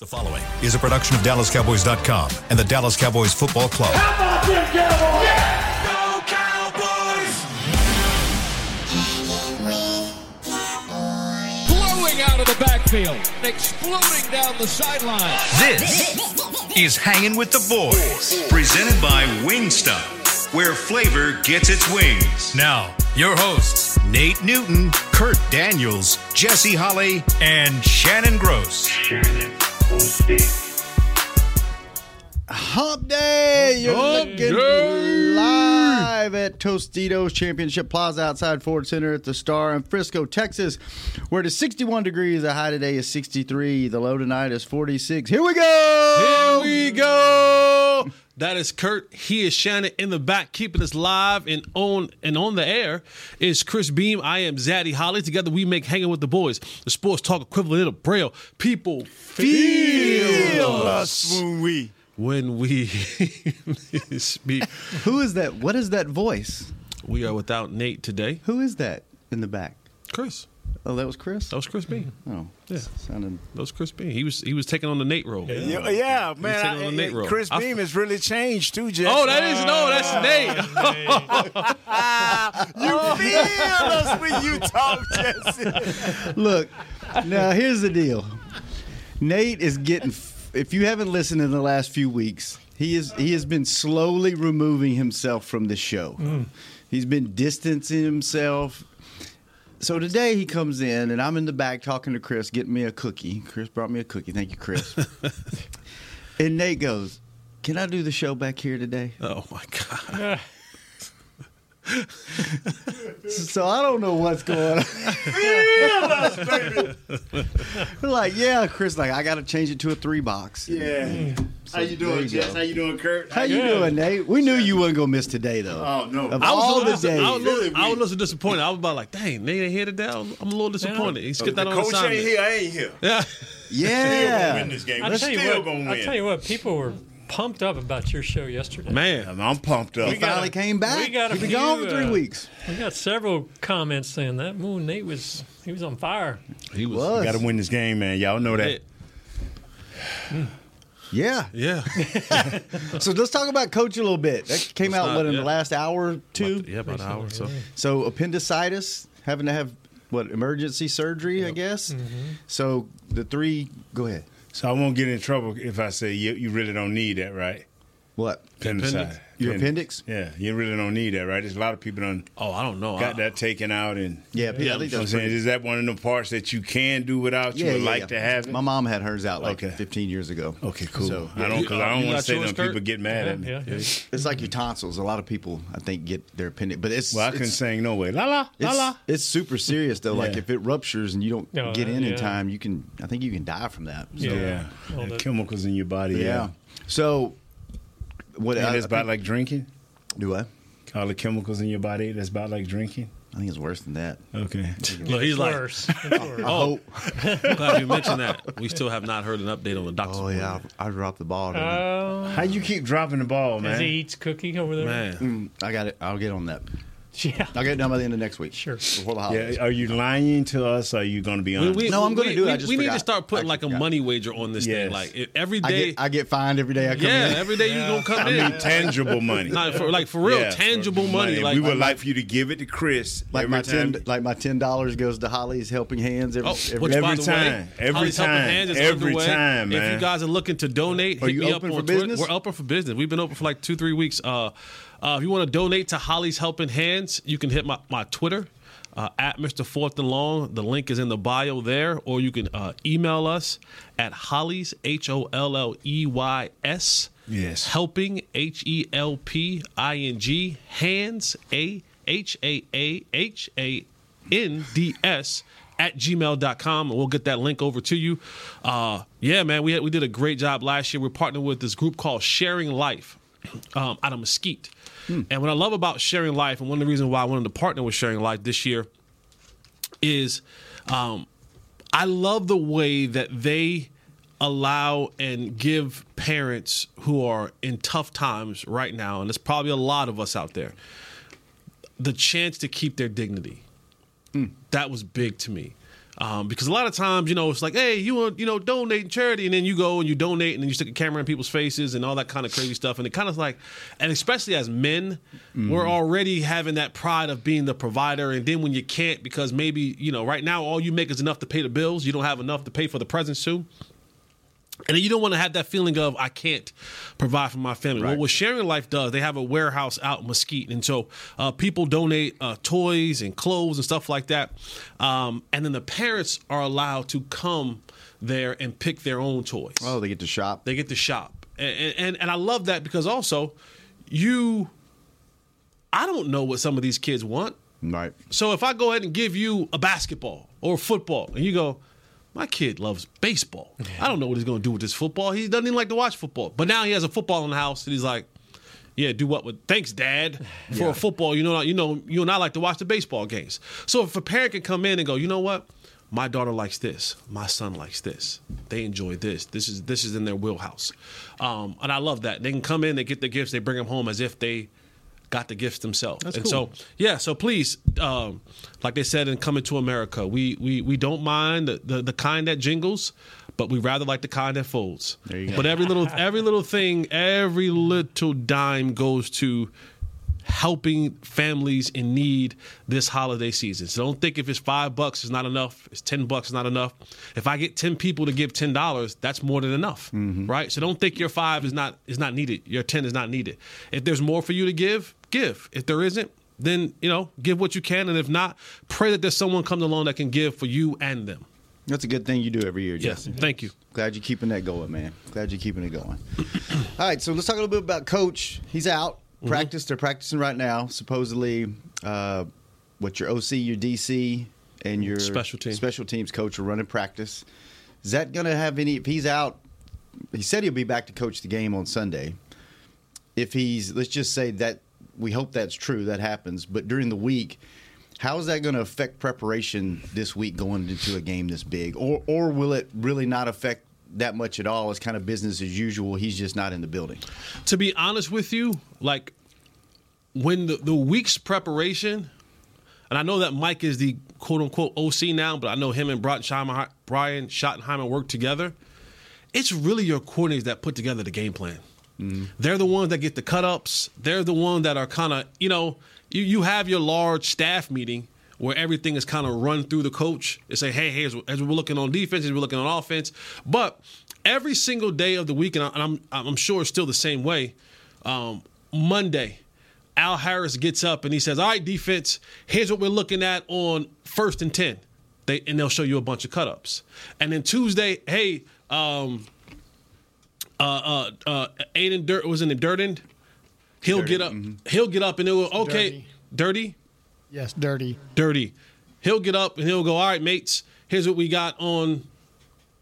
The following is a production of DallasCowboys.com and the Dallas Cowboys Football Club. How about them Cowboys? Yeah! Go Cowboys! Blowing out of the backfield, exploding down the sideline. This is Hanging with the Boys, presented by Wingstop, where flavor gets its wings. Now, your hosts, Nate Newton, Kurt Daniels, Jesse Holley, and Shannon Gross. Steve. Hump Day! You're Hump looking Day! live at Tostitos Championship Plaza outside Ford Center at the Star in Frisco, Texas, where it is 61 degrees. The high today is 63. The low tonight is 46. Here we go! Here we go. That is Kurt. He is Shannon in the back, keeping us live and on and on the air. Is Chris Beam. I am Zaddy Holley. Together we make hanging with the boys, the sports talk equivalent of Braille. People feel us when we. When we speak. Who is that? What is that voice? We are without Nate today. Who is that in the back? Chris. Oh, that was Chris? That was Chris Beam. Oh, Yeah. sounded. That was Chris Beam. He was he was taking on the Nate role. Yeah, yeah man. taking on I- the Nate role. Chris I- Beam has really changed too, Jeff. Oh, that is no, that's ah. Nate. you oh. feel us when you talk, Jesse. Look, now here's the deal. Nate is getting. If you haven't listened in the last few weeks, he is he has been slowly removing himself from the show. Mm. He's been distancing himself. So today he comes in and I'm in the back talking to Chris, getting me a cookie. Chris brought me a cookie. Thank you, Chris. and Nate goes, "Can I do the show back here today?" oh my god. So I don't know what's going on. We're like, yeah, Chris. Like, I got to change it to a three box. Yeah. How you doing, you Jess? go. How you doing, Kurt? How you doing, Nate? We knew you wasn't gonna miss today, though. Oh no. Of I was, all a the little, days, I was, a little, Really I was a little disappointed. I was about like, dang, Nate ain't here today. I'm, I'm a little disappointed. He skipped the that on coach assignment. ain't here. I ain't here. Yeah. Still gonna yeah. win this game. I'll tell, you what, I'll tell you what, people were pumped up about your show yesterday. Man. I'm pumped up. He finally a- came back. we got a He's been few, gone for three uh, weeks. We got several comments saying that Moon Nate was he was on fire. He was. Was. Got to win this game, man. Y'all know that. Yeah. Yeah. So let's talk about coach a little bit. That came out not- what in yeah. the last hour or two. yeah, about an hour or so. So appendicitis, having to have what emergency surgery, I guess. Mm-hmm. So the three. Go ahead. So I won't get in trouble if I say you, you really don't need that, right? What? Appendicitis. Your appendix? Yeah, you really don't need that, right? There's a lot of people done Oh, I don't know. got I- that taken out, and Yeah, I think You I'm that's saying is that one of the parts that you can do without? You Yeah, would yeah, like yeah. to have it. My mom had hers out like Okay. 15 years ago. Okay, cool. So I don't because I don't want to say yours, them Kurt? people get mad Yeah, at me. yeah, yeah. it's like your tonsils. A lot of people, I think, get their appendix, but it's Well, I couldn't sing no way. La la la It's, la. it's super serious though. Like if it ruptures and you don't No, get in in time, you can. I think you can die from that. So, Yeah. Yeah, All The that- chemicals in your body. yeah. Yeah, So what? and I, it's about like drinking. do I? All the chemicals in your body. That's about like drinking. I think it's worse than that. Okay. Look, he's like, worse. It's worse. oh, glad you mentioned that. We still have not heard an update on the doctor's Oh yeah, I, I dropped the ball. didn't I? Oh, How you keep dropping the ball, man? he eats cookie over there. Man. Mm, I got it. I'll get on that. Yeah. I'll get it done by the end of next week. Sure. Before the holidays. Yeah, are you lying to us? Are you going to be We- honest? we- No, I'm gonna we- do it. We, I just we need to start putting like a forgot. money wager on this thing. Like every day, I get I get fined every day I come yeah, in. every day You're gonna come I in. I mean, tangible money. Not for, like for real, Yeah, tangible for money. Like we would like for you to give it to Chris like every my ten, time. like my ten dollars goes to Holley's Helping Hands every, Oh, every which every by the time, way, every Holley's time, every underway. time, If you guys are looking to donate, Are hit you me open up for on Twitter. business? We're open for business. We've been open for like two, three weeks. Uh, Uh, if you want to donate to Holley's Helping Hands, you can hit my, my Twitter. Uh, at Mr. Fourth and Long. The link is in the bio there, or you can uh, email us at Holley's H O L L E Y S. Yes. Helping H E L P I N G hands A H A A H A N D S at gmail.com and we'll get that link over to you. Uh, yeah, man, we had, we did a great job last year. We're partnering with this group called Sharing Life um, out of Mesquite. And what I love about Sharing Life, and one of the reasons why I wanted to partner with Sharing Life this year, is um, I love the way that they allow and give parents who are in tough times right now, and there's probably a lot of us out there, the chance to keep their dignity. That was big to me. Um, because a lot of times, you know, it's like, hey, you want, you know, donate charity, and then you go and you donate, and then you stick a camera in people's faces and all that kind of crazy stuff, and it kind of like, and especially as men, we're already having that pride of being the provider, and then when you can't because maybe you know, right now all you make is enough to pay the bills, you don't have enough to pay for the presents too. And you don't want to have that feeling of I can't provide for my family. Well, what Sharing Life does, they have a warehouse out in Mesquite, and so uh, people donate uh, toys and clothes and stuff like that. Um, and then the parents are allowed to come there and pick their own toys. Oh, they get to shop. They get to shop, and, and and I love that because also you, I don't know what some of these kids want. Right. So if I go ahead and give you a basketball or a football, and you go, my kid loves baseball. I don't know what he's going to do with this football. He doesn't even like to watch football. But now he has a football in the house, and he's like, yeah, do what with thanks, Dad, for a football. You know, you know, you and I like to watch the baseball games. So if a parent can come in and go, you know what, my daughter likes this, my son likes this, they enjoy this. This is this is in their wheelhouse, um, and I love that. They can come in, they get the gifts, they bring them home as if they got the gifts themselves. and so yeah, so please, um, like they said in Coming to America, we we we don't mind the, the, the kind that jingles, but we rather like the kind that folds. There you go. But every little every little thing, every little dime goes to helping families in need this holiday season. So don't think if it's five bucks is not enough, it's ten bucks is not enough. If I get ten people to give ten dollars, that's more than enough, right? So don't think your five is not is not needed, your ten is not needed. If there's more for you to give, give. If there isn't, then you know give what you can, and if not, pray that there's someone comes along that can give for you and them. That's a good thing you do every year, Yes, Jesse. thank you. Glad you're keeping that going, man. Glad you're keeping it going. All right, so let's talk a little bit about Coach. He's out. Mm-hmm. Practice. They're practicing right now. Supposedly, uh, what your OC, your DC, and your Special team. special teams coach are running practice. Is that going to have any? If he's out, he said he'll be back to coach the game on Sunday. If he's, let's just say that we hope that's true, that happens. But during the week, how is that going to affect preparation this week going into a game this big, or or will it really not affect that much at all? It's kind of business as usual. He's just not in the building. to be honest with you, like when the, the week's preparation, and I know that Mike is the quote unquote OC now, but I know him and Brian Schottenheimer, work together. It's really your coordinators that put together the game plan. They're the ones that get the cut ups. They're the ones that are kind of, you know, you, you have your large staff meeting where everything is kind of run through the coach and say, hey, hey, as, we're looking on defense, as we're looking on offense. But every single day of the week, and I'm, I'm sure it's still the same way, um, Monday, Al Harris gets up and he says, all right, defense, here's what we're looking at on first and 10. They, and they'll show you a bunch of cut ups. And then Tuesday, hey, um, uh, uh, uh, Aden Durde was in the dirt end. He'll get up. He'll get up and he'll go, okay, dirty, Yes, dirty. dirty. He'll get up and he'll go, all right, mates. Here's what we got on,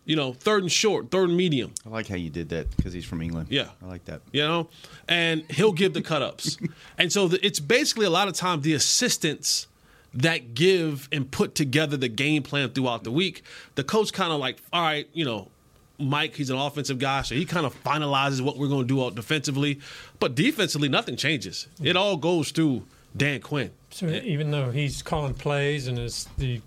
you know, third and short, third and medium. I like how you did that because he's from England. Yeah. I like that. you know, and he'll give the cut ups. and so the, it's basically a lot of times the assistants that give and put together the game plan throughout the week. The coach kind of like, all right, you know, Mike, he's an offensive guy, so he kind of finalizes what we're going to do out defensively. But defensively, nothing changes. It all goes through Dan Quinn. So even though he's calling plays and is the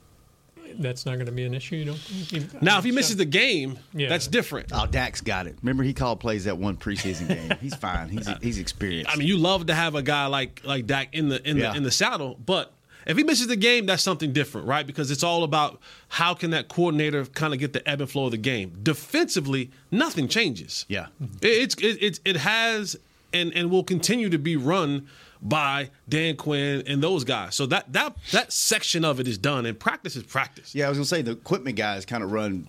that's not going to be an issue. You don't think? Now, if he misses the game, Yeah. that's different. Oh, Dak's got it. Remember, he called plays that one preseason game. He's fine. He's he's experienced. I mean, you love to have a guy like like Dak in the in Yeah. the in the saddle, but if he misses the game, that's something different, right? Because it's all about how can that coordinator kind of get the ebb and flow of the game. Defensively, nothing changes. yeah. It, it's it, it it has and and will continue to be run by Dan Quinn and those guys. So that that that section of it is done, and practice is practice. Yeah, I was gonna say the equipment guys kind of run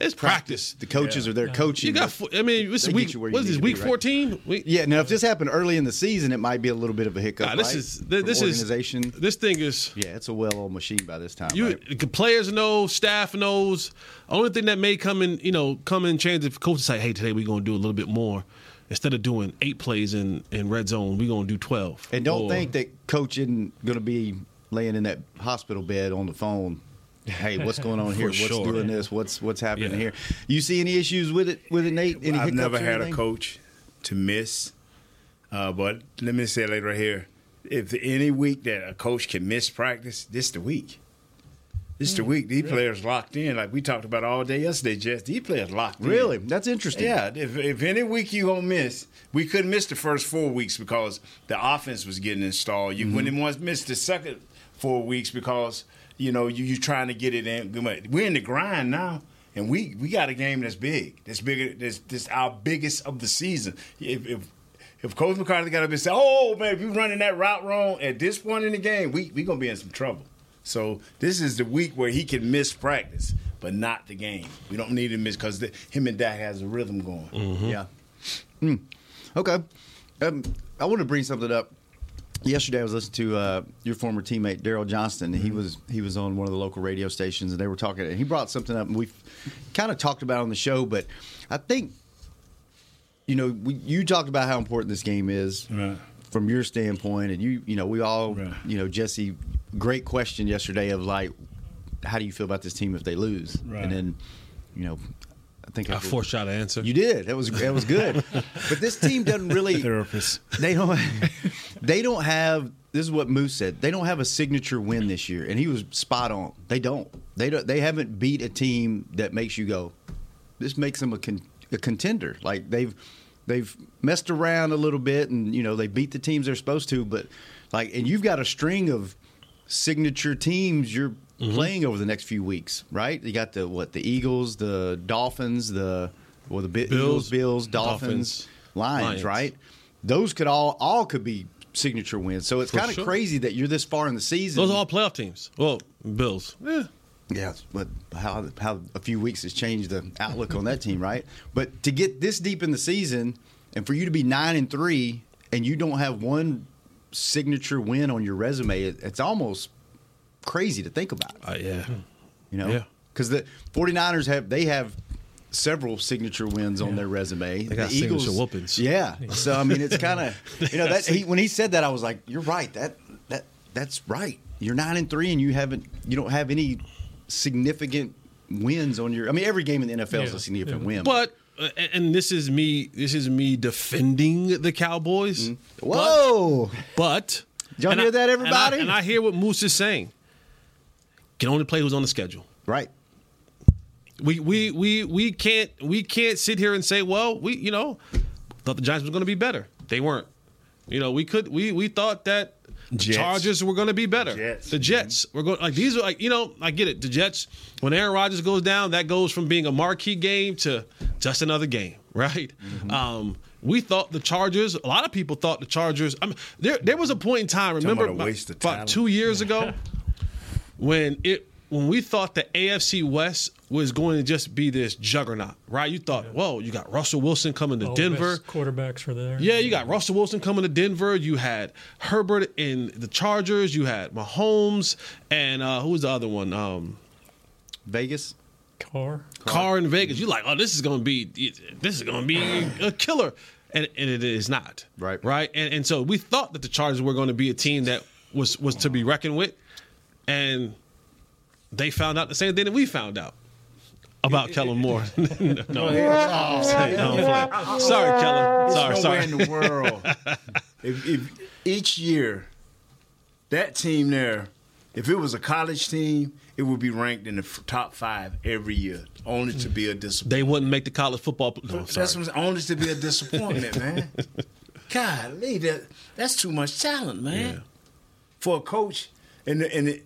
It's practice. The coaches are there coaching. You got. I mean, this is week. you you What is this? to be, Week right? fourteen. Week, yeah. Now, if this happened early in the season, it might be a little bit of a hiccup. Nah, this right? is From this is. This thing is. yeah, it's a well-oiled machine by this time. You right? players know, staff knows. Only thing that may come in, you know, come in change if coaches say, "Hey, today we're going to do a little bit more." Instead of doing eight plays in, in red zone, we're going to do twelve. And don't Or- think that coach isn't going to be laying in that hospital bed on the phone. Hey, what's going on here? What's sure. doing this? What's what's happening Yeah. here? You see any issues with it with it, Nate? Any I've never had a coach to miss. Uh, but let me say it right here. If any week that a coach can miss practice, this the week. This the week. These players locked in, like we talked about all day yesterday. Jess, these players locked in. Really, that's interesting. Yeah. If, if any week you gonna miss, we couldn't miss the first four weeks because the offense was getting installed. You wouldn't want to miss the second four weeks because you know you you trying to get it in. We're in the grind now. And we, we got a game that's big. That's bigger. That's, that's our biggest of the season. If, if if Coach McCarthy got up and said, "Oh man, if you're running that route wrong at this point in the game, we we gonna be in some trouble." So this is the week where he can miss practice, but not the game. We don't need him miss because him and Dak has a rhythm going. Yeah. Hmm. Okay. Um, I want to bring something up. Yesterday, I was listening to uh, your former teammate Daryl Johnston. He was he was on one of the local radio stations, and they were talking. And he brought something up, and we kind of talked about it on the show. But I think, you know, we, you talked about how important this game is Right. from your standpoint, and you you know we all Right. you know Jesse. Great question yesterday of like, how do you feel about this team if they lose? Right. And then, you know, I think I after- foreshot an answer. you did. That was that was good. but this team doesn't really. Therapist. They don't. They don't have. This is what Moose said. They don't have a signature win this year, and he was spot on. They don't. They don't. They haven't beat a team that makes you go. This makes them a, con, a contender. Like they've they've messed around a little bit, and you know they beat the teams they're supposed to. But like, and you've got a string of signature teams you're Mm-hmm. playing over the next few weeks, right? You got the what? The Eagles, the Dolphins, the well, the Bi- Bills, Eagles, Bills, Dolphins, Dolphins, Lions, Lions. right? Those could all all could be signature wins. So it's kind of sure. crazy that you're this far in the season. Those are all playoff teams. Well, Bills. Yeah. Yeah, but how how a few weeks has changed the outlook on that team, right? But to get this deep in the season and for you to be nine and three and you don't have one signature win on your resume, it, it's almost crazy to think about. Uh, yeah. You know, Yeah. because the 49ers have they have several signature wins on their resume. They got the Eagles, signature whoopings. Yeah, so I mean, it's kind of you know that he, when he said that, I was like, you're right. That that that's right. You're nine and three, and you haven't you don't have any significant wins on your. I mean, every game in the NFL is a significant yeah. win. But and this is me. This is me defending the Cowboys. whoa, But Did y'all hear I- that, and I- everybody? And I, hear what Moose is saying. Can only play who's on the schedule. right? We we we we can't we can't sit here and say, well, we you know thought the Giants was going to be better. They weren't. You know, we could we we thought that the Jets. Chargers were going to be better. Jets. The Jets were going like these are like you know I get it. The Jets when Aaron Rodgers goes down, that goes from being a marquee game to just another game, right? Mm-hmm. Um, we thought the Chargers. A lot of people thought the Chargers. I mean, there there was a point in time. Remember about about two years ago when it when we thought the AFC West was going to just be this juggernaut, right? You thought, whoa, you got Russell Wilson coming to All the Denver. best quarterbacks were there. Yeah, you got Russell Wilson coming to Denver. You had Herbert in the Chargers. You had Mahomes and uh, who was the other one? Um, Vegas. Carr. Carr in Vegas. You're like, oh, this is going to be this is going to be a killer, and, and it is not. Right. Right. And and so we thought that the Chargers were going to be a team that was was to be reckoned with, and they found out the same thing that we found out about Kellen Moore. no, no, I'm oh, playing. sorry, Kellen. Sorry, There's sorry. in the world. if, if each year that team there, if it was a college team, it would be ranked in the f- top five every year, only to be a disappointment. They wouldn't make the college football. No, That's sorry. only to be a disappointment, man. Golly, that that's too much talent, man, Yeah. for a coach. And and it,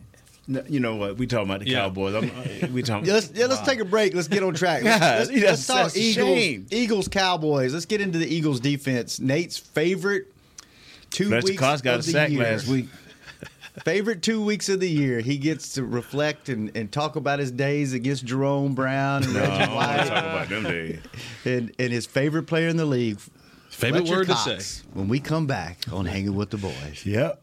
no, you know what? We talking about the Yeah. Cowboys. I'm, we talking. Yeah, let's yeah, let's take a break. Let's get on track. God, Let's, let's, talk Eagles. shame. Eagles Cowboys. Let's get into the Eagles defense. Nate's favorite two Fletcher weeks Cox got of a the sack year. last week. Favorite two weeks of the year. He gets to reflect and, and talk about his days against Jerome Brown and No, I Reggie don't White talk about them days. and, and his favorite player in the league. Favorite Fletcher word Cox, to say. when we come back on Hanging with the Boys. Yep,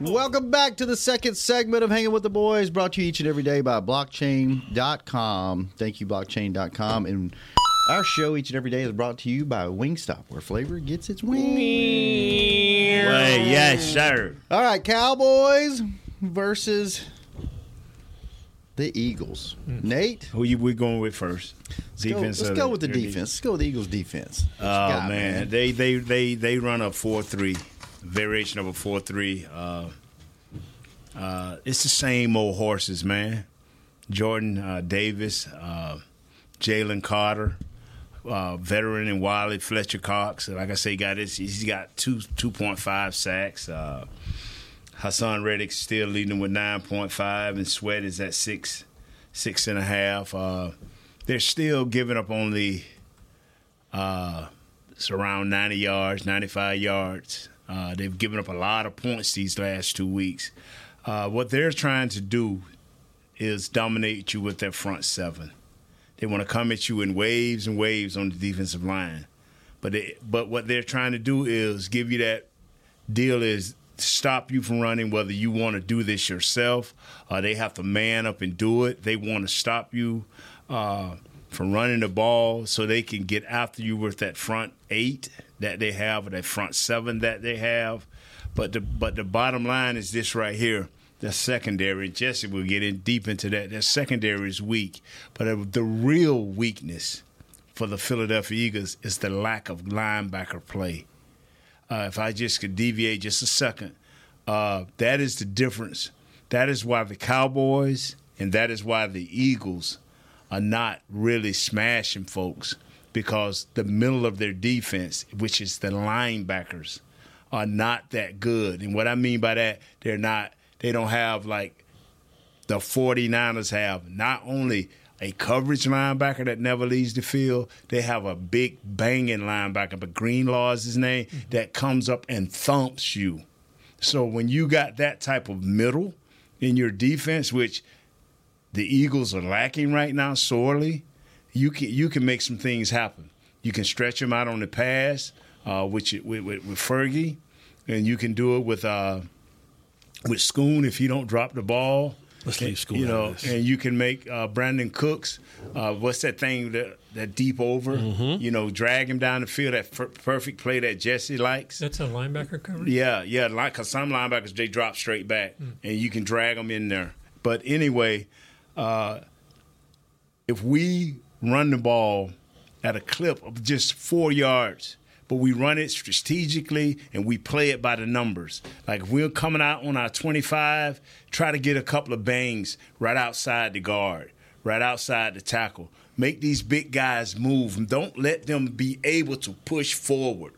Welcome back to the second segment of Hanging with the Boys, brought to you each and every day by blockchain.com. Thank you, blockchain.com. And our show each and every day is brought to you by Wingstop, where flavor gets its wings. Well, yes, sir. All right, Cowboys versus the Eagles. Hmm. Nate, Who you we going with first? let's go, let's go with the or defense. Let's go with the Eagles defense. What Oh got, man. they they they they run a four three, variation of a four three. Uh, uh, it's the same old horses, man. Jordan uh, Davis, uh, Jalen Carter, uh, veteran and Wiley Fletcher Cox. Like I say, got his, he's got two two point five sacks. Uh, Haason Reddick still leading with nine point five, and Sweat is at six six and a half. They're still giving up only it's around 90 yards, 95 yards. Uh, they've given up a lot of points these last two weeks. Uh, what they're trying to do is dominate you with their front seven. They want to come at you in waves and waves on the defensive line. But they, but what they're trying to do is give you that deal is stop you from running whether you want to do this yourself or they have to man up and do it they want to stop you uh, from running the ball so they can get after you with that front eight that they have or that front seven that they have. But the but the bottom line is this right here the secondary. Jesse will get in deep into that. Their secondary is weak but the real weakness for the philadelphia eagles is the lack of linebacker play. Uh, if I just could deviate just a second, uh, that is the difference. That is why the Cowboys and that is why the Eagles are not really smashing folks because the middle of their defense, which is the linebackers, are not that good. And what I mean by that, they're not, they don't have like the 49ers have not only a coverage linebacker that never leaves the field. They have a big banging linebacker, but Greenlaw is his name, mm-hmm. that comes up and thumps you. So when you got that type of middle in your defense, which the Eagles are lacking right now sorely, you can you can make some things happen. You can stretch them out on the pass, uh, which with, with, with Fergie, and you can do it with uh, with Schoon if you don't drop the ball. Let's leave Schoon You know, this. and you can make uh, Brandin Cooks. Uh, what's that thing that that deep over? Mm-hmm. You know, drag him down the field. That per- perfect play that Jesse likes. That's a linebacker coverage. Yeah, yeah, like because some linebackers they drop straight back, and you can drag them in there. But anyway, uh, if we run the ball at a clip of just four yards. But we run it strategically and we play it by the numbers. Like if we're coming out on our 25, try to get a couple of bangs right outside the guard, right outside the tackle. Make these big guys move. Don't let them be able to push forward.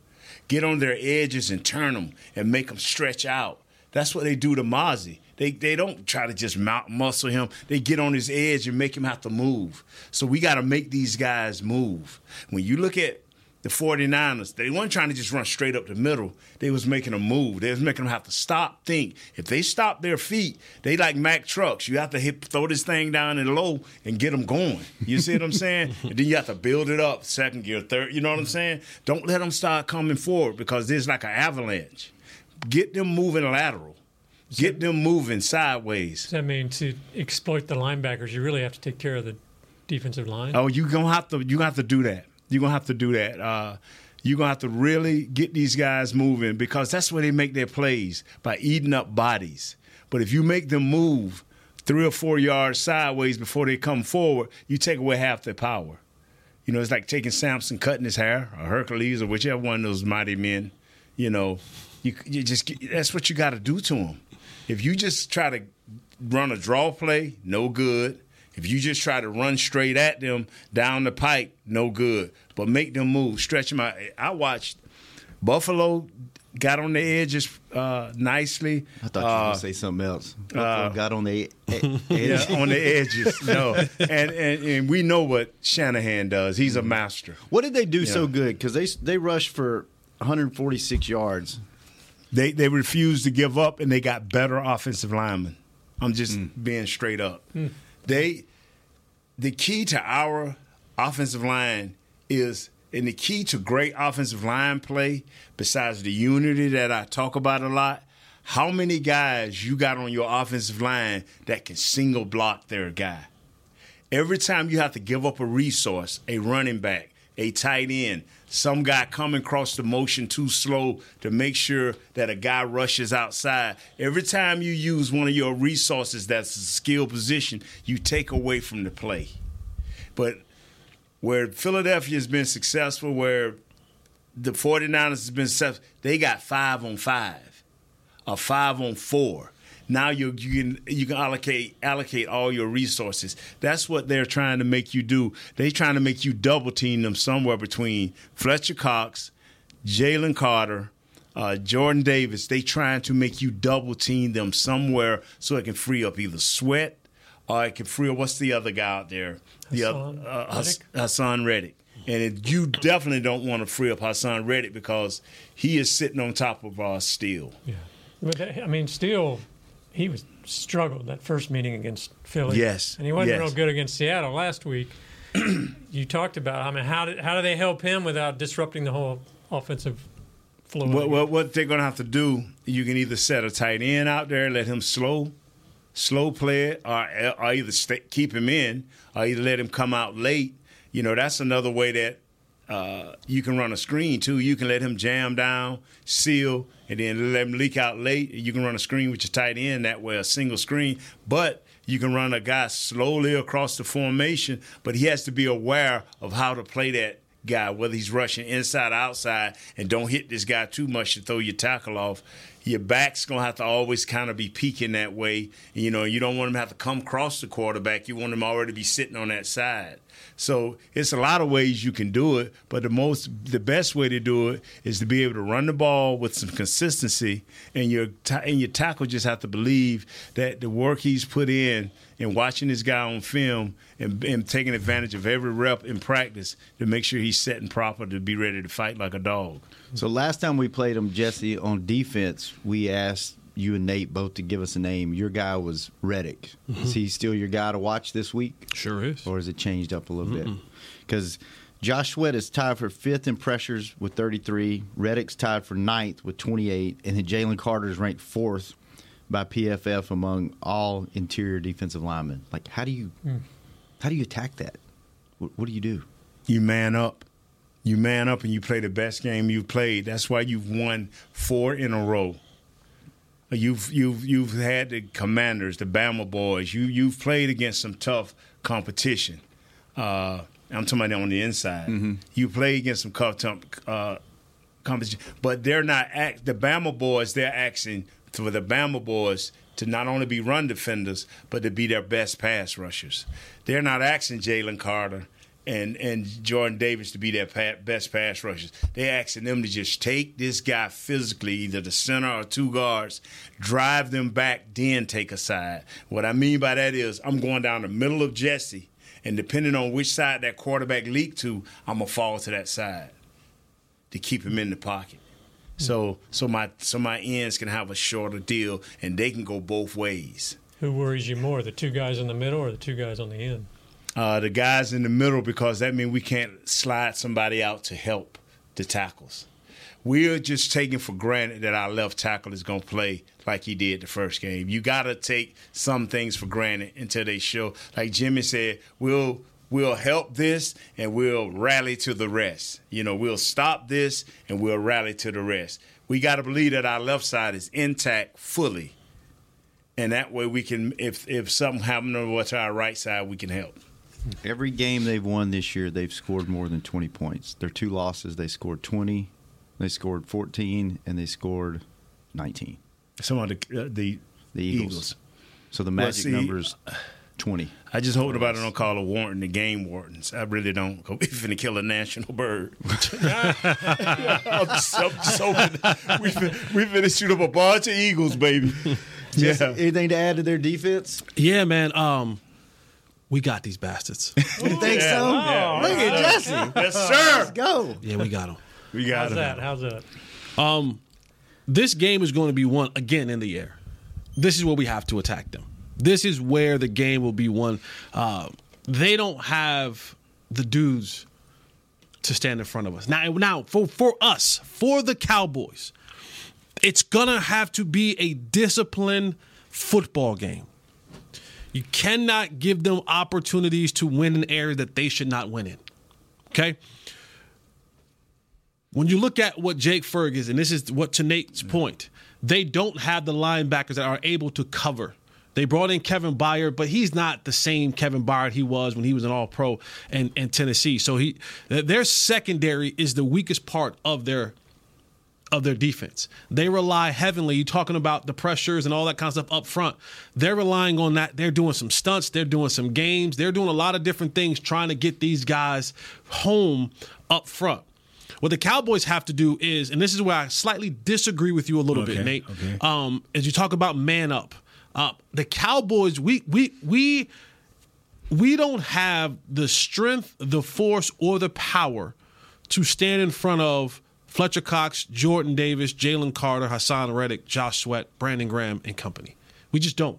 Get on their edges and turn them and make them stretch out. That's what they do to Mazi. They, they don't try to just mount muscle him. They get on his edge and make him have to move. So we got to make these guys move. When you look at the 49ers, they weren't trying to just run straight up the middle. They was making a move. They was making them have to stop, think. If they stop their feet, they like Mack trucks. You have to hit, throw this thing down in low and get them going. You see what I'm saying? and then you have to build it up, second gear, third. You know what I'm mm-hmm. saying? Don't let them start coming forward because there's like an avalanche. Get them moving lateral. Get them moving sideways. Does that mean to exploit the linebackers, you really have to take care of the defensive line? Oh, you gonna have to you gonna have to do that. You're gonna have to do that. Uh, you're gonna have to really get these guys moving because that's where they make their plays by eating up bodies. But if you make them move three or four yards sideways before they come forward, you take away half their power. You know, it's like taking Samson, cutting his hair, or Hercules, or whichever one of those mighty men. You know, you you just that's what you got to do to them. If you just try to run a draw play, no good. If you just try to run straight at them down the pike, no good. But make them move, stretch them out. I watched Buffalo got on the edges uh, nicely. I thought you were going to say something else. Buffalo uh, got on the e- yeah, on the edges. No, and, and and we know what Shanahan does. He's a master. What did they do Yeah. so good? Because they they rushed for 146 yards. They they refused to give up, and they got better offensive linemen. I'm just mm. being straight up. Mm. They the key to our offensive line is and the key to great offensive line play, besides the unity that I talk about a lot, how many guys you got on your offensive line that can single block their guy? Every time you have to give up a resource, a running back, a tight end, some guy coming across the motion too slow to make sure that a guy rushes outside. Every time you use one of your resources that's a skill position, you take away from the play. But where Philadelphia has been successful, where the 49ers has been successful, they got five on five, a five on four. Now you you can you can allocate allocate all your resources. That's what they're trying to make you do. They're trying to make you double team them somewhere between Fletcher Cox, Jalen Carter, uh, Jordan Davis. They trying to make you double team them somewhere so it can free up either Sweat or it can free up what's the other guy out there? The Haason other uh, Reddick? Haason Reddick. And it, you definitely don't want to free up Haason Reddick because he is sitting on top of our steel. Yeah. But I mean, still, he was struggled that first meeting against Philly. Yes, and he wasn't yes. real good against Seattle last week. you talked about. I mean, how did how do they help him without disrupting the whole offensive flow? What, what, what they're going to have to do, you can either set a tight end out there, let him slow, slow play it, or, or either stay, keep him in, or either let him come out late. You know, that's another way that uh, you can run a screen too. You can let him jam down, seal, and then let him leak out late. You can run a screen with your tight end that way, a single screen. But you can run a guy slowly across the formation, but he has to be aware of how to play that guy, whether he's rushing inside, outside, and don't hit this guy too much to throw your tackle off. Your back's gonna have to always kind of be peeking that way. You know, you don't want him to have to come across the quarterback. You want him already to be sitting on that side. So it's a lot of ways you can do it, but the most, the best way to do it is to be able to run the ball with some consistency, and your and your tackle just have to believe that the work he's put in and watching this guy on film and, and taking advantage of every rep in practice to make sure he's setting proper to be ready to fight like a dog. So last time we played him, Jesse, on defense, we asked you and Nate both to give us a name. Your guy was Reddick. Is he still your guy to watch this week? Sure is. Or has it changed up a little bit? Because Josh Sweat is tied for fifth in pressures with 33. Reddick's tied for ninth with 28. And then Jalen Carter is ranked fourth by PFF among all interior defensive linemen. Like, how do you Hmm. how do you attack that? What, what do you do? You man up. You man up and you play the best game you've played. That's why you've won four in a row. You've you've you've had the Commanders, the Bama boys. You you've played against some tough competition, uh, I'm talking about on the inside. You play against some tough uh, competition, but they're not act. The Bama boys, they're asking for the Bama boys to not only be run defenders, but to be their best pass rushers. They're not asking Jalen Carter and and Jordan Davis to be their pa- best pass rushers. They're asking them to just take this guy physically, either the center or two guards, drive them back, then take a side. What I mean by that is I'm going down the middle of Jesse, and depending on which side that quarterback leaked to, I'm gonna fall to that side to keep him in the pocket. Hmm. So so my so my ends can have a shorter deal and they can go both ways. Who worries you more, the two guys in the middle or the two guys on the end? Uh, the guys in the middle because that means we can't slide somebody out to help the tackles. We're just taking for granted that our left tackle is going to play like he did the first game. You got to take some things for granted until they show. Like Jimmy said, we'll we'll help this and we'll rally to the rest. You know, we'll stop this and we'll rally to the rest. We got to believe that our left side is intact fully, and that way we can, if if something happens to our right side, we can help. Every game they've won this year, they've scored more than 20 points. Their two losses, they scored 20, they scored 14, and they scored 19. Some of the uh, the, the Eagles. Eagles. So the Well, magic see, number is 20. I just hope nobody don't call a warden the game wardens. I really don't. We're finna kill a national bird. I'm just, I'm just hoping we finna, we finna shoot up a bunch of eagles, baby. Just Yeah. Anything to add to their defense? Yeah, man. Um, we got these bastards. You think so? Yeah. Look at Jesse. Yes, sir. Let's go. yeah, we got them. We got How's him. that? How's that? Um, this game is going to be won again in the air. This is where we have to attack them. This is where the game will be won. Uh, they don't have the dudes to stand in front of us. Now, now for for us, for the Cowboys, it's gonna have to be a disciplined football game. You cannot give them opportunities to win an area that they should not win in. Okay? When you look at what Jake Ferguson, and this is what to Nate's mm. point, they don't have the linebackers that are able to cover. They brought in Kevin Byard, but he's not the same Kevin Byard he was when he was an All Pro in, in Tennessee. So he their secondary is the weakest part of their of their defense. They rely heavily. You talking about the pressures and all that kind of stuff up front. They're relying on that. They're doing some stunts. They're doing some games. They're doing a lot of different things trying to get these guys home up front. What the Cowboys have to do is, and this is where I slightly disagree with you a little bit, Nate. okay. Um, as you talk about man up, uh, the Cowboys, we we we we don't have the strength, the force, or the power to stand in front of Fletcher Cox, Jordan Davis, Jalen Carter, Haason Reddick, Josh Sweat, Brandon Graham, and company. We just don't.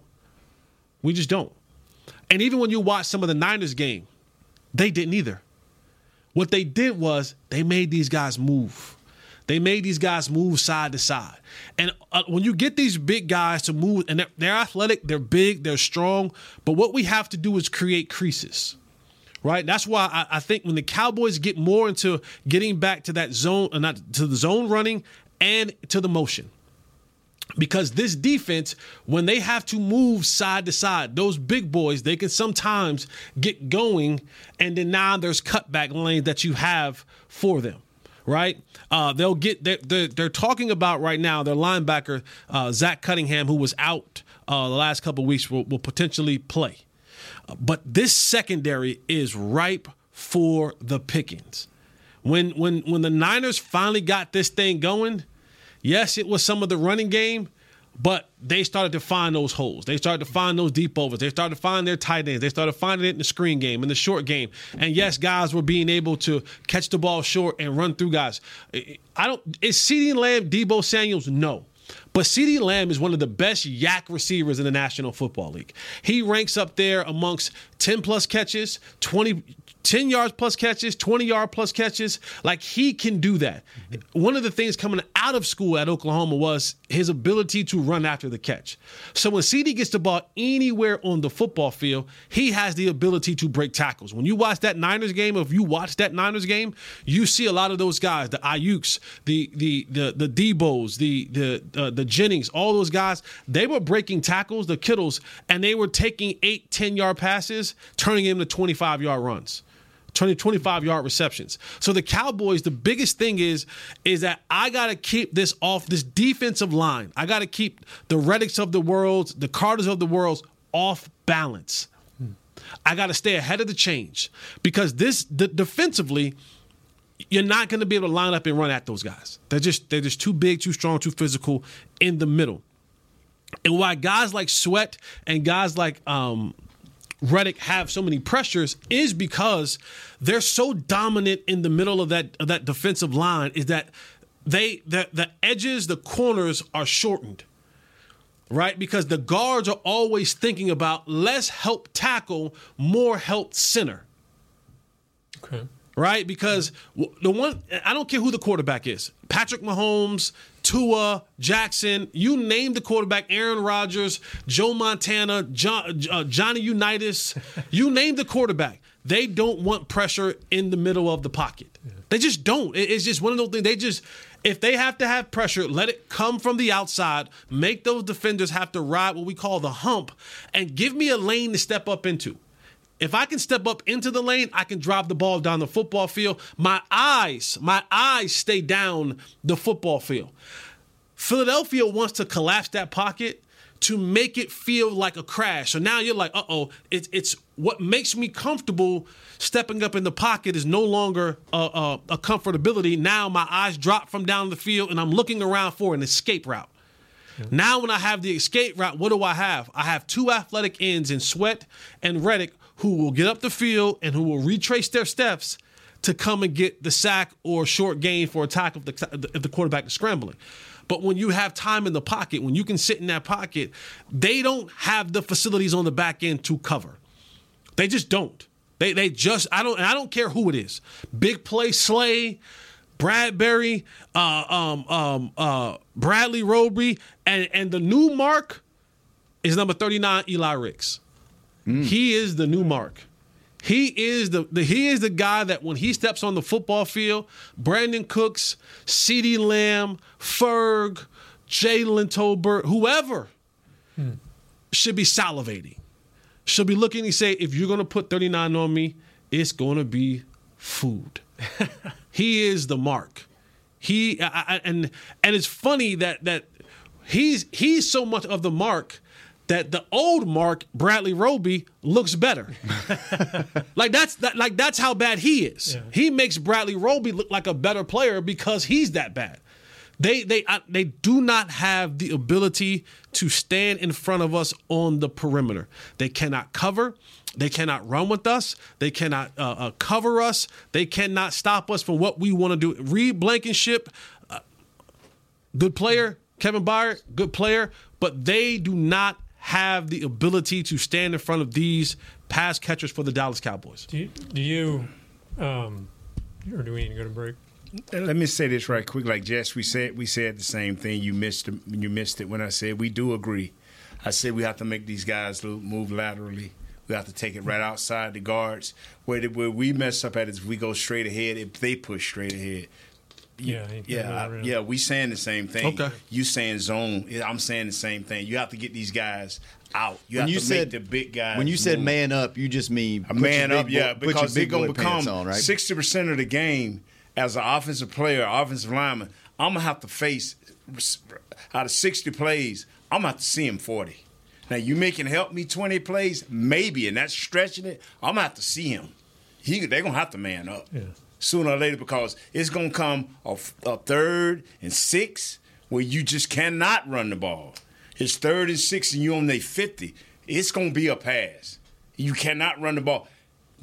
We just don't. And even when you watch some of the Niners game, they didn't either. What they did was they made these guys move. They made these guys move side to side. And uh, when you get these big guys to move, and they're, they're athletic, they're big, they're strong, but what we have to do is create creases right? That's why I, I think when the Cowboys get more into getting back to that zone, uh, not to the zone running and to the motion. Because this defense, when they have to move side to side, those big boys, they can sometimes get going, and then now there's cutback lanes that you have for them, right? Uh, they'll get they're, they're, they're talking about right now their linebacker uh, Zach Cunningham, who was out uh, the last couple of weeks, will, will potentially play. But this secondary is ripe for the pickings. When when when the Niners finally got this thing going, yes, it was some of the running game, but they started to find those holes. They started to find those deep overs. They started to find their tight ends. They started finding it in the screen game, in the short game. And yes, guys were being able to catch the ball short and run through guys. I don't is CeeDee Lamb, Deebo Samuels? No. But CeeDee Lamb is one of the best YAC receivers in the National Football League. He ranks up there amongst 10 plus catches, 20 10 yards plus catches, 20 yard plus catches. Like he can do that. One of the things coming out of school at Oklahoma was his ability to run after the catch. So when CeeDee gets the ball anywhere on the football field, he has the ability to break tackles. When you watch that Niners game, if you watch that Niners game, you see a lot of those guys, the Aiyuks, the the the the Deebos, the the uh, the Jennings, all those guys, they were breaking tackles, the Kittles, and they were taking eight, 10 yard passes, turning them to 25 yard runs. 20, 25 yard receptions. So the Cowboys, the biggest thing is is that I got to keep this off this defensive line. I got to keep the Reddicks of the world, the Carters of the world off balance. I got to stay ahead of the change because this the, defensively you're not going to be able to line up and run at those guys. They're just they're just too big, too strong, too physical in the middle. And why guys like Sweat and guys like um, Reddick have so many pressures is because they're so dominant in the middle of that of that defensive line. Is that they the the edges, the corners are shortened, right? Because the guards are always thinking about less help tackle, more help center. Okay right? Because the one I don't care who the quarterback is, Patrick Mahomes, Tua, Jackson, you name the quarterback, Aaron Rodgers, Joe Montana, John, uh, Johnny Unitas, you name the quarterback. They don't want pressure in the middle of the pocket. They just don't. It's just one of those things. They just if they have to have pressure, let it come from the outside. Make those defenders have to ride what we call the hump, and give me a lane to step up into. If I can step up into the lane, I can drop the ball down the football field. My eyes, my eyes stay down the football field. Philadelphia wants to collapse that pocket to make it feel like a crash. So now you're like, uh oh, it's it's what makes me comfortable stepping up in the pocket is no longer a, a, a comfortability. Now my eyes drop from down the field and I'm looking around for an escape route. Now, when I have the escape route, what do I have? I have two athletic ends in Sweat and Reddick who will get up the field and who will retrace their steps to come and get the sack or short gain for a tackle if the, if the quarterback is scrambling. But when you have time in the pocket, when you can sit in that pocket, they don't have the facilities on the back end to cover. They just don't. They they just I don't I don't care who it is. Big play Slay, Bradberry, uh, um, um, uh, Bradley Roby, and and the new mark is number thirty nine Eli Ricks. Mm. He is the new mark. He is the, the, he is the guy that when he steps on the football field, Brandin Cooks, CeeDee Lamb, Ferg, Jalen Tolbert, whoever hmm. should be salivating. Should be looking and say, if you're gonna put 39 on me, it's gonna be food. he is the mark. He I, I, and and it's funny that that he's he's so much of the mark that the old Mark Bradley Roby looks better. like that's that, like that's how bad he is. Yeah. He makes Bradley Roby look like a better player because he's that bad. They they uh, they do not have the ability to stand in front of us on the perimeter. They cannot cover. They cannot run with us. They cannot uh, uh, cover us. They cannot stop us from what we want to do. Reed Blankenship, uh, good player. Kevin Byard, good player, but they do not have the ability to stand in front of these pass catchers for the Dallas Cowboys. Do you, do you um, or do we need to go to break? Let me say this right quick. Like Jess, we said we said the same thing. You missed you missed it when I said we do agree. I said we have to make these guys move laterally. We have to take it right outside the guards. Where, where we mess up at is we go straight ahead. If they push straight ahead, yeah, yeah, I, yeah. We saying the same thing. Okay, you saying zone. I'm saying the same thing. You have to get these guys out. You when have you to said, make the big guys. When you said man up, you just mean a man up. yeah, because they're gonna become sixty percent of the game as an offensive player, offensive lineman. I'm gonna have to face out of sixty plays. I'm gonna have to see him forty. Now you making help me twenty plays, maybe, and that's stretching it. I'm gonna have to see him. He, they're gonna have to man up. Yeah sooner or later because it's going to come a, a third and six where you just cannot run the ball. It's third and six and you on their 50. It's going to be a pass. You cannot run the ball.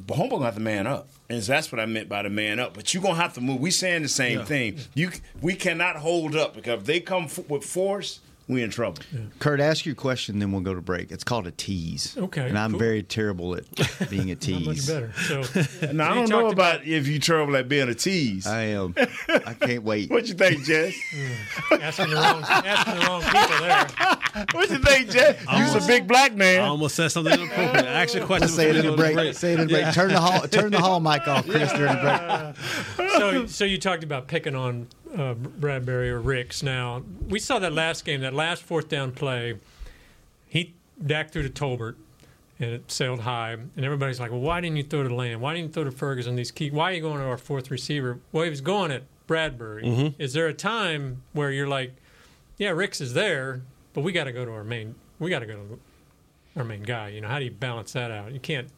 But Humble going to have to man up. And that's what I meant by the man up. But you're going to have to move. We saying the same yeah. thing. You We cannot hold up because if they come f- with force – we in trouble. Yeah. Kurt, ask your question, then we'll go to break. It's called a tease. Okay. And I'm cool. very terrible at being a tease. much better. So, now, I don't know about, if you're terrible at being a tease. I am. I can't wait. what you think, Jess? mm. asking, the wrong, asking the wrong people there. what you think, Jess? You're a big black man. I almost said something inappropriate. Ask your question. Say it in the break. break. Say it in the break. Turn the hall. Turn the hall mic off, Chris. During the break. So, so you talked about picking on uh, Bradberry or Ricks. Now we saw that last game, that last fourth down play. He Dak threw to Tolbert, and it sailed high. And everybody's like, "Well, why didn't you throw to Lamb? Why didn't you throw to Ferguson? These key? Why are you going to our fourth receiver? Well, he was going at Bradberry. Mhm. Is there a time where you're like, "Yeah, Ricks is there, but we got to go to our main. We got to go to our main guy." You know, how do you balance that out? You can't.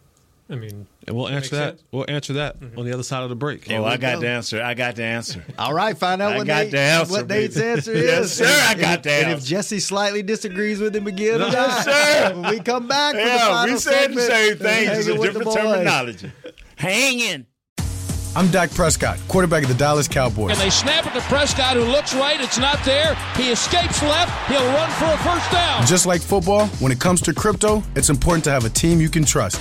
I mean, And we'll answer that. sense? Mm-hmm. We'll answer that on the other side of the break. Oh, I got the answer. I got the answer. All right, find out I what, got Nate, the answer, what. Nate's answer Yes, is. sir, I got if- the And if. Jesse slightly disagrees with him again, or Yes, sir. When we come back, for the Yeah, final we said the same thing. Hanging It's a different boys. terminology. Hanging. I'm Dak Prescott, quarterback of the Dallas Cowboys. And they snap it to Prescott, who looks right. It's not there. He escapes left. He'll run for a first down. Just like football, when it comes to crypto, it's important to have a team you can trust.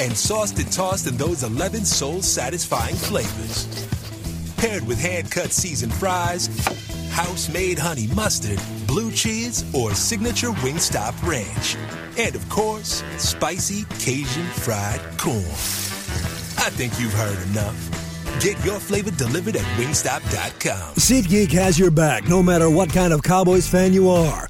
And sauced and tossed in those 11 soul satisfying flavors. Paired with hand cut seasoned fries, house made honey mustard, blue cheese, or signature Wingstop ranch. And of course, spicy Cajun fried corn. I think you've heard enough. Get your flavor delivered at wingstop.com. SeatGeek has your back no matter what kind of Cowboys fan you are.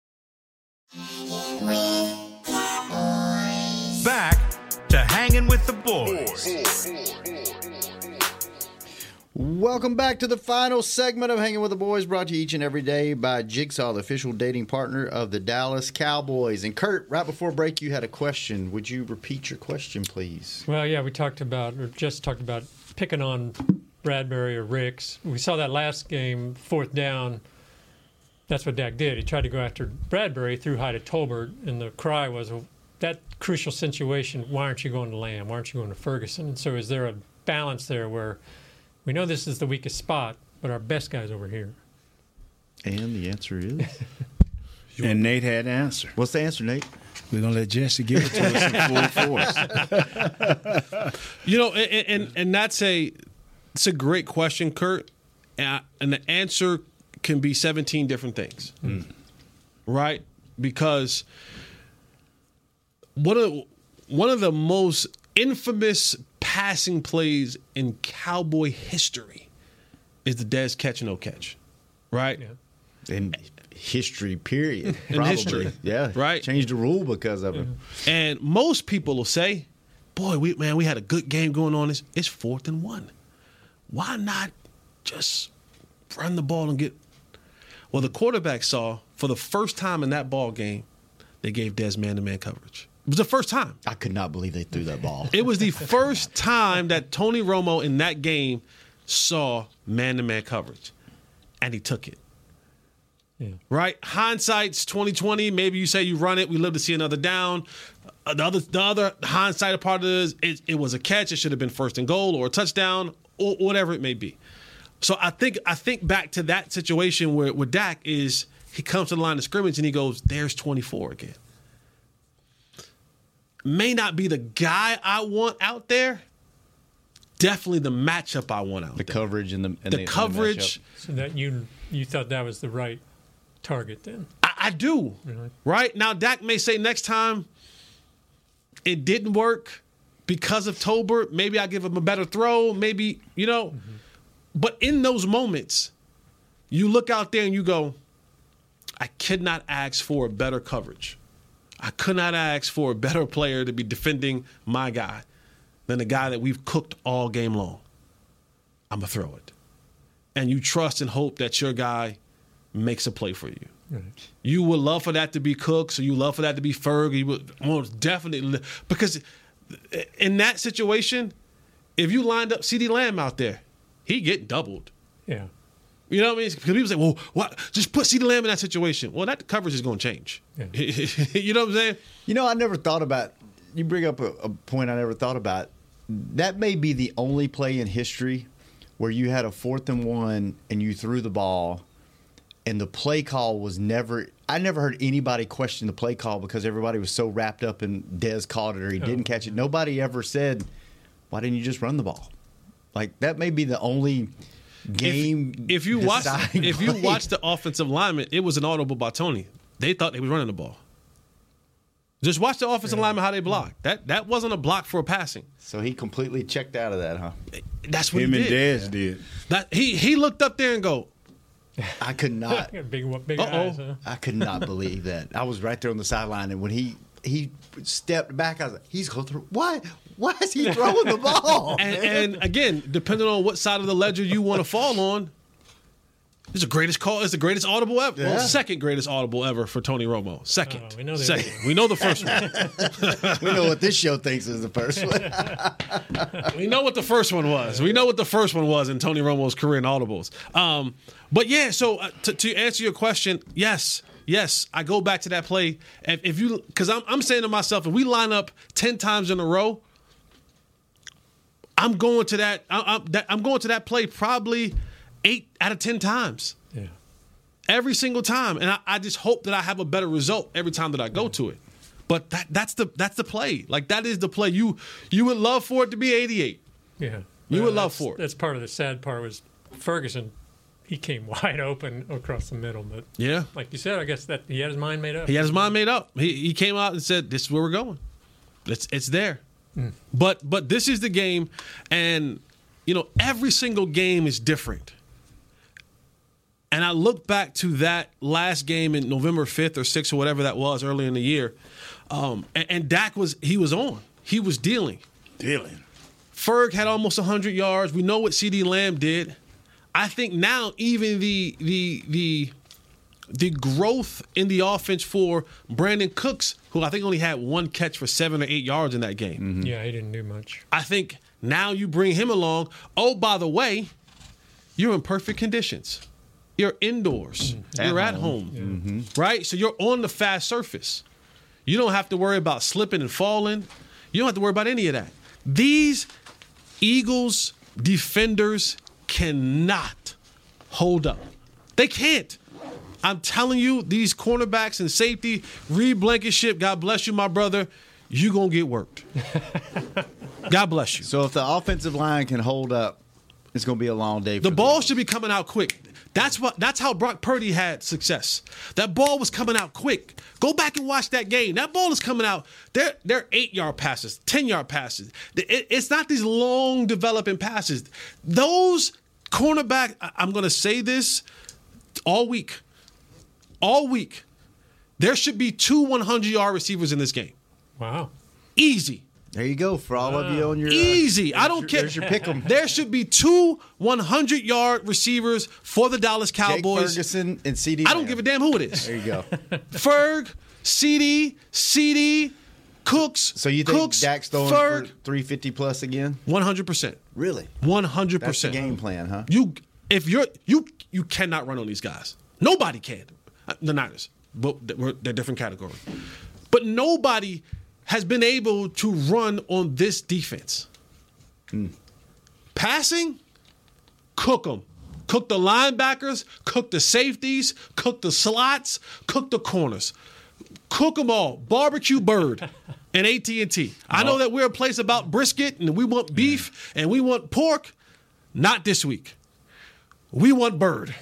With the boys. Welcome back to the final segment of Hanging with the Boys, brought to you each and every day by Jigsaw, the official dating partner of the Dallas Cowboys. And Kurt, right before break, you had a question. Would you repeat your question, please? Well, yeah, we talked about, or just talked about picking on Bradberry or Ricks. We saw that last game, fourth down. That's what Dak did. He tried to go after Bradberry, threw high to Tolbert, and the cry was, well, that crucial situation, why aren't you going to Lamb? Why aren't you going to Ferguson? And so is there a balance there where we know this is the weakest spot, but our best guy's over here? And the answer is? and Nate had an answer. What's the answer, Nate? We're gonna let Jesse give it to us in full force. You know, and, and and that's a it's a great question, Kurt, and and the answer can be seventeen different things, hmm. right? Because one of one of the most infamous passing plays in Cowboy history is the Dez catch and no catch, right? In history, period. In Probably. history. Yeah. Right. Changed the rule because of it. And most people will say, "Boy, we man, we had a good game going on. It's, it's fourth and one. Why not just run the ball and get?" Well, the quarterback saw for the first time in that ball game, they gave Dez man-to-man coverage. It was the first time. I could not believe they threw that ball. It was the first time that Tony Romo in that game saw man-to-man coverage, and he took it. Yeah. Right? Hindsight's twenty twenty. Maybe you say you run it. We live to see another down. Uh, the other, the other hindsight part of it is it, it was a catch. It should have been first and goal or a touchdown or whatever it may be. So I think I think back to that situation where with Dak is he comes to the line of scrimmage and he goes, "There's 24 again." May not be the guy I want out there. Definitely the matchup I want out there. The there. coverage and the and the the coverage. So that you you thought that was the right target then? I, I do. Right now, Dak may say next time it didn't work because of Tolbert. Maybe I give him a better throw. Maybe you know. Mm-hmm. But in those moments, you look out there and you go, I could not ask for a better coverage. I could not ask for a better player to be defending my guy than the guy that we've cooked all game long. I'm going to throw it. And you trust and hope that your guy makes a play for you. Right. You would love for that to be Cooks, or you love for that to be Ferg. You would most definitely because in that situation, if you lined up CeeDee Lamb out there, he get doubled. Yeah. You know what I mean? Because people say, "Well, what? Just put CeeDee Lamb in that situation." Well, that coverage is going to change. you know what I'm saying? You know, I never thought about. You bring up a, a point I never thought about. That may be the only play in history where you had a fourth and one and you threw the ball, and the play call was never. I never heard anybody question the play call because everybody was so wrapped up in Dez caught it or he didn't catch it. Nobody ever said, "Why didn't you just run the ball?" Like that may be the only game. If you watch, deciding if you watch the offensive lineman, it was an audible by Tony. They thought they were running the ball. Just watch the offensive lineman how they block. That that wasn't a block for passing. So he completely checked out of that, huh? That's what Him he and did. Dez did. That he he looked up there and go, I could not. big big Uh-oh. eyes. Huh? I could not believe that. I was right there on the sideline, and when he he stepped back, I was like, "He's going through. Why? Why is he throwing the ball?" and, and again, depending on what side of the ledger you want to fall on, it's the greatest call. It's the greatest audible ever. Well, second greatest audible ever for Tony Romo. Second, Oh, we know the second. other We know the first one. we know what this show thinks is the first one. we know what the first one was. We know what the first one was in Tony Romo's career in audibles. Um, but yeah, so uh, to, to answer your question, yes, yes, I go back to that play. If, if you, because I'm, I'm saying to myself, if we line up ten times in a row, I'm going to that. I, I'm, that, I'm going to that play probably eight out of ten times. Yeah. Every single time, and I, I just hope that I have a better result every time that I go to it. But that, that's the that's the play. Like that is the play. You you would love for it to be 88. Yeah. You would love for it. That's part of the sad part was Ferguson. He came wide open across the middle, but Yeah. like you said, I guess that he had his mind made up. He had his mind made up. He, he came out and said, "This is where we're going. It's it's there." But but this is the game, and you know every single game is different. And I look back to that last game in November fifth or sixth or whatever that was early in the year, um, and, and Dak was he was on. He was dealing. Dealing. Ferg had almost 100 yards. We know what CeeDee Lamb did. I think now even the the the the growth in the offense for Brandin Cooks, who I think only had one catch for seven or eight yards in that game. Mm-hmm. Yeah, he didn't do much. I think now you bring him along. Oh, by the way, you're in perfect conditions. You're indoors. Mm-hmm. At you're at home. home. Mm-hmm. Right? So you're on the fast surface. You don't have to worry about slipping and falling. You don't have to worry about any of that. These Eagles defenders cannot hold up. They can't. I'm telling you, these cornerbacks and safety, Reed Blankenship, God bless you, my brother, you're gonna get worked. God bless you. so if the offensive line can hold up, it's going to be a long day. For The ball should be coming out quick. That's what. That's how Brock Purdy had success. That ball was coming out quick. Go back and watch that game. That ball is coming out. They're they're eight yard passes, ten yard passes. It- it's not these long developing passes. Those cornerback. I- I'm going to say this all week. All week, there should be two 100 yard receivers in this game. Wow. Easy. There you go for all of you on your uh, Easy. I don't your- care. There's your pick 'em. There should be two 100 yard receivers for the Dallas Cowboys. Jake Cowboys. Ferguson and CeeDee. I don't give a damn who it is. There you go. Ferg, CeeDee, CeeDee, Cooks. So you think Cooks, Dak's throwing Ferg, for 350 plus again? 100%. Really? 100%. That's the game plan, huh? You if you're you you cannot run on these guys. Nobody can. Uh, The Niners, but they're different category. But nobody has been able to run on this defense. Passing, cook them. Cook the linebackers, cook the safeties, cook the slots, cook the corners. Cook them all. Barbecue bird and AT&T. I know that we're a place about brisket and we want beef and we want pork. Not this week. We want bird.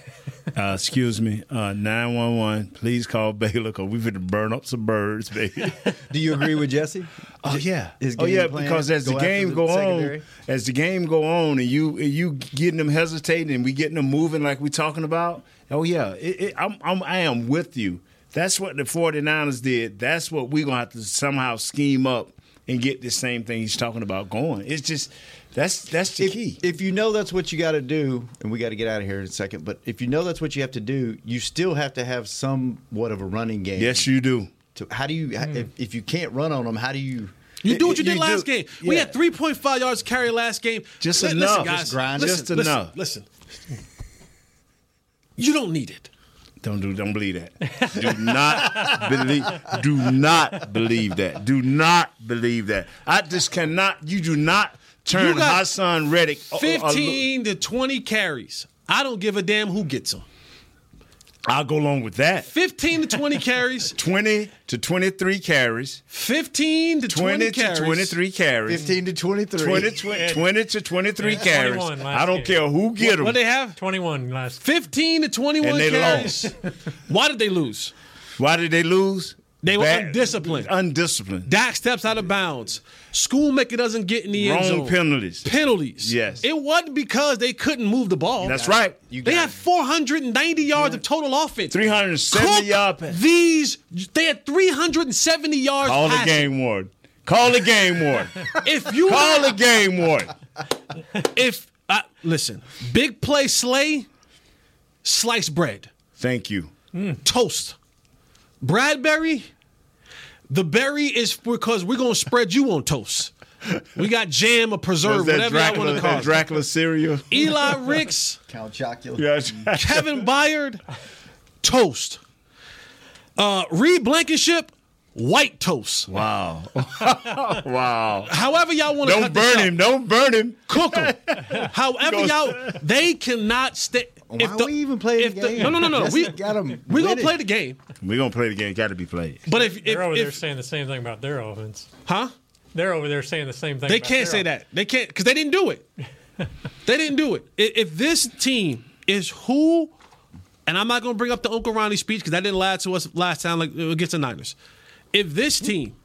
Uh, excuse me, nine one one. Please call Baylor because we're going to burn up some birds, baby. Do you agree with Jesse? Oh yeah, His oh yeah. Because as go the game the go secondary? on, as the game go on, and you and you getting them hesitating, and we getting them moving like we talking about. Oh yeah, it, it, I'm, I'm I am with you. That's what the 49ers did. That's what we're gonna have to somehow scheme up and get this same thing he's talking about going. It's just that's that's the if, key. If you know that's what you got to do, and we got to get out of here in a second, but if you know that's what you have to do, you still have to have somewhat of a running game. Yes, you do. To, how do you, hmm. if, if you can't run on them, how do you? You do what you, You did last do. game. We had 3.5 yards carry last game. Just Li- enough. Listen, guys. Just grind. Listen, Just listen, enough. Listen. You don't need it. Don't do. Don't believe that. Do not believe. Do not believe that. Do not believe that. I just cannot. You do not turn Haason Reddick. a- a- a- 15 to 20 carries. I don't give a damn who gets them. I'll go along with that. 15 to 20 carries. 20 to 23 carries. 15 to 20, 20 to 23 carries. 15 to 23. 20, 20, 20 to 23 Yeah, carries. I don't game. care who get them. What they have? 21 last. 15 to 21 And they carries. Why did they lose? Why did they lose? They were Bad- undisciplined. Undisciplined. Dak steps out of bounds. Schoonmaker doesn't get in the end Wrong zone. penalties. Penalties. Yes. It wasn't because they couldn't move the ball. That's right. You They had 490 yards of total offense. 370 yards. These they had 370 yards. Call the game warden. Call the game warden. If you Call the game warden. if uh, listen, big play slay, sliced bread, Thank you. toast. Bradberry, the berry is because we're gonna spread you on toast. We got jam or preserve, Was that whatever I want to call it. Dracula cereal? Eli Ricks, Count Chocula. Yeah. Kevin Byard, toast. Uh, Reed Blankenship, white toast. Wow. wow. However y'all want to Don't cut this burn up. him. Don't burn him. cook them. However, y'all they cannot stay. Why are we even playing if the game? no, no, no, no. Jesse We got 'em we gonna winning. play the game. We're going to play the game. Got to be played. But if if, They're over there saying the same thing about their offense. huh, They're over there saying the same thing. they about can't their say offense. that. They can't because they didn't do it. they didn't do it. I- If this team is who, and I'm not gonna bring up the Uncle Ronnie speech because that didn't last to us last time like uh, against the Niners. If this team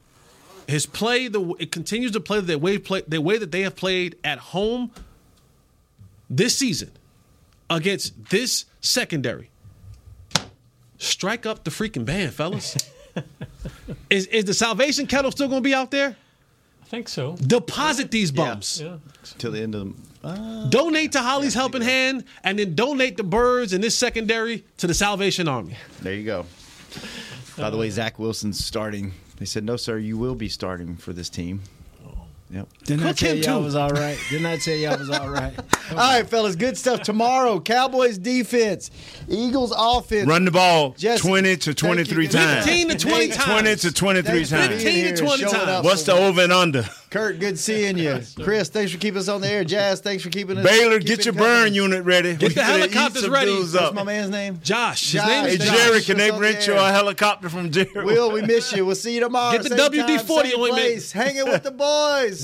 has played the it continues to play the way play the way that they have played at home this season against this secondary. Strike up the freaking band, fellas. is is the salvation kettle still gonna be out there? I think so. Deposit these bums. Yeah. Till the end of the. Uh, Donate to Holley's Helping Hand, and then donate the birds in this secondary to the Salvation Army. there you go. By the way, Zach Wilson's starting. They said, no, sir, you will be starting for this team. Yep. Didn't Cook him y'all too. was all right? Didn't I tell y'all was all right? All right, fellas, good stuff. Tomorrow, Cowboys defense, Eagles offense. Run the ball Jesse, 20 to 23 times. 15 to 20 times. 20 to 23 times. 15 to 20 times. What's the over and under? Kurt, good seeing you. Chris, thanks for keeping us on the air. Jazz, thanks for keeping us. Baylor, keeping get your company. burn unit ready. Get the helicopters ready. dudes What's my man's name? Josh. His Josh. name Hey, is Josh. Josh. Jerry, can they Us rent the you a helicopter from Jerry? Will, we miss you. We'll see you tomorrow. Get the same WD-40 same ointment. place. Hanging with the boys.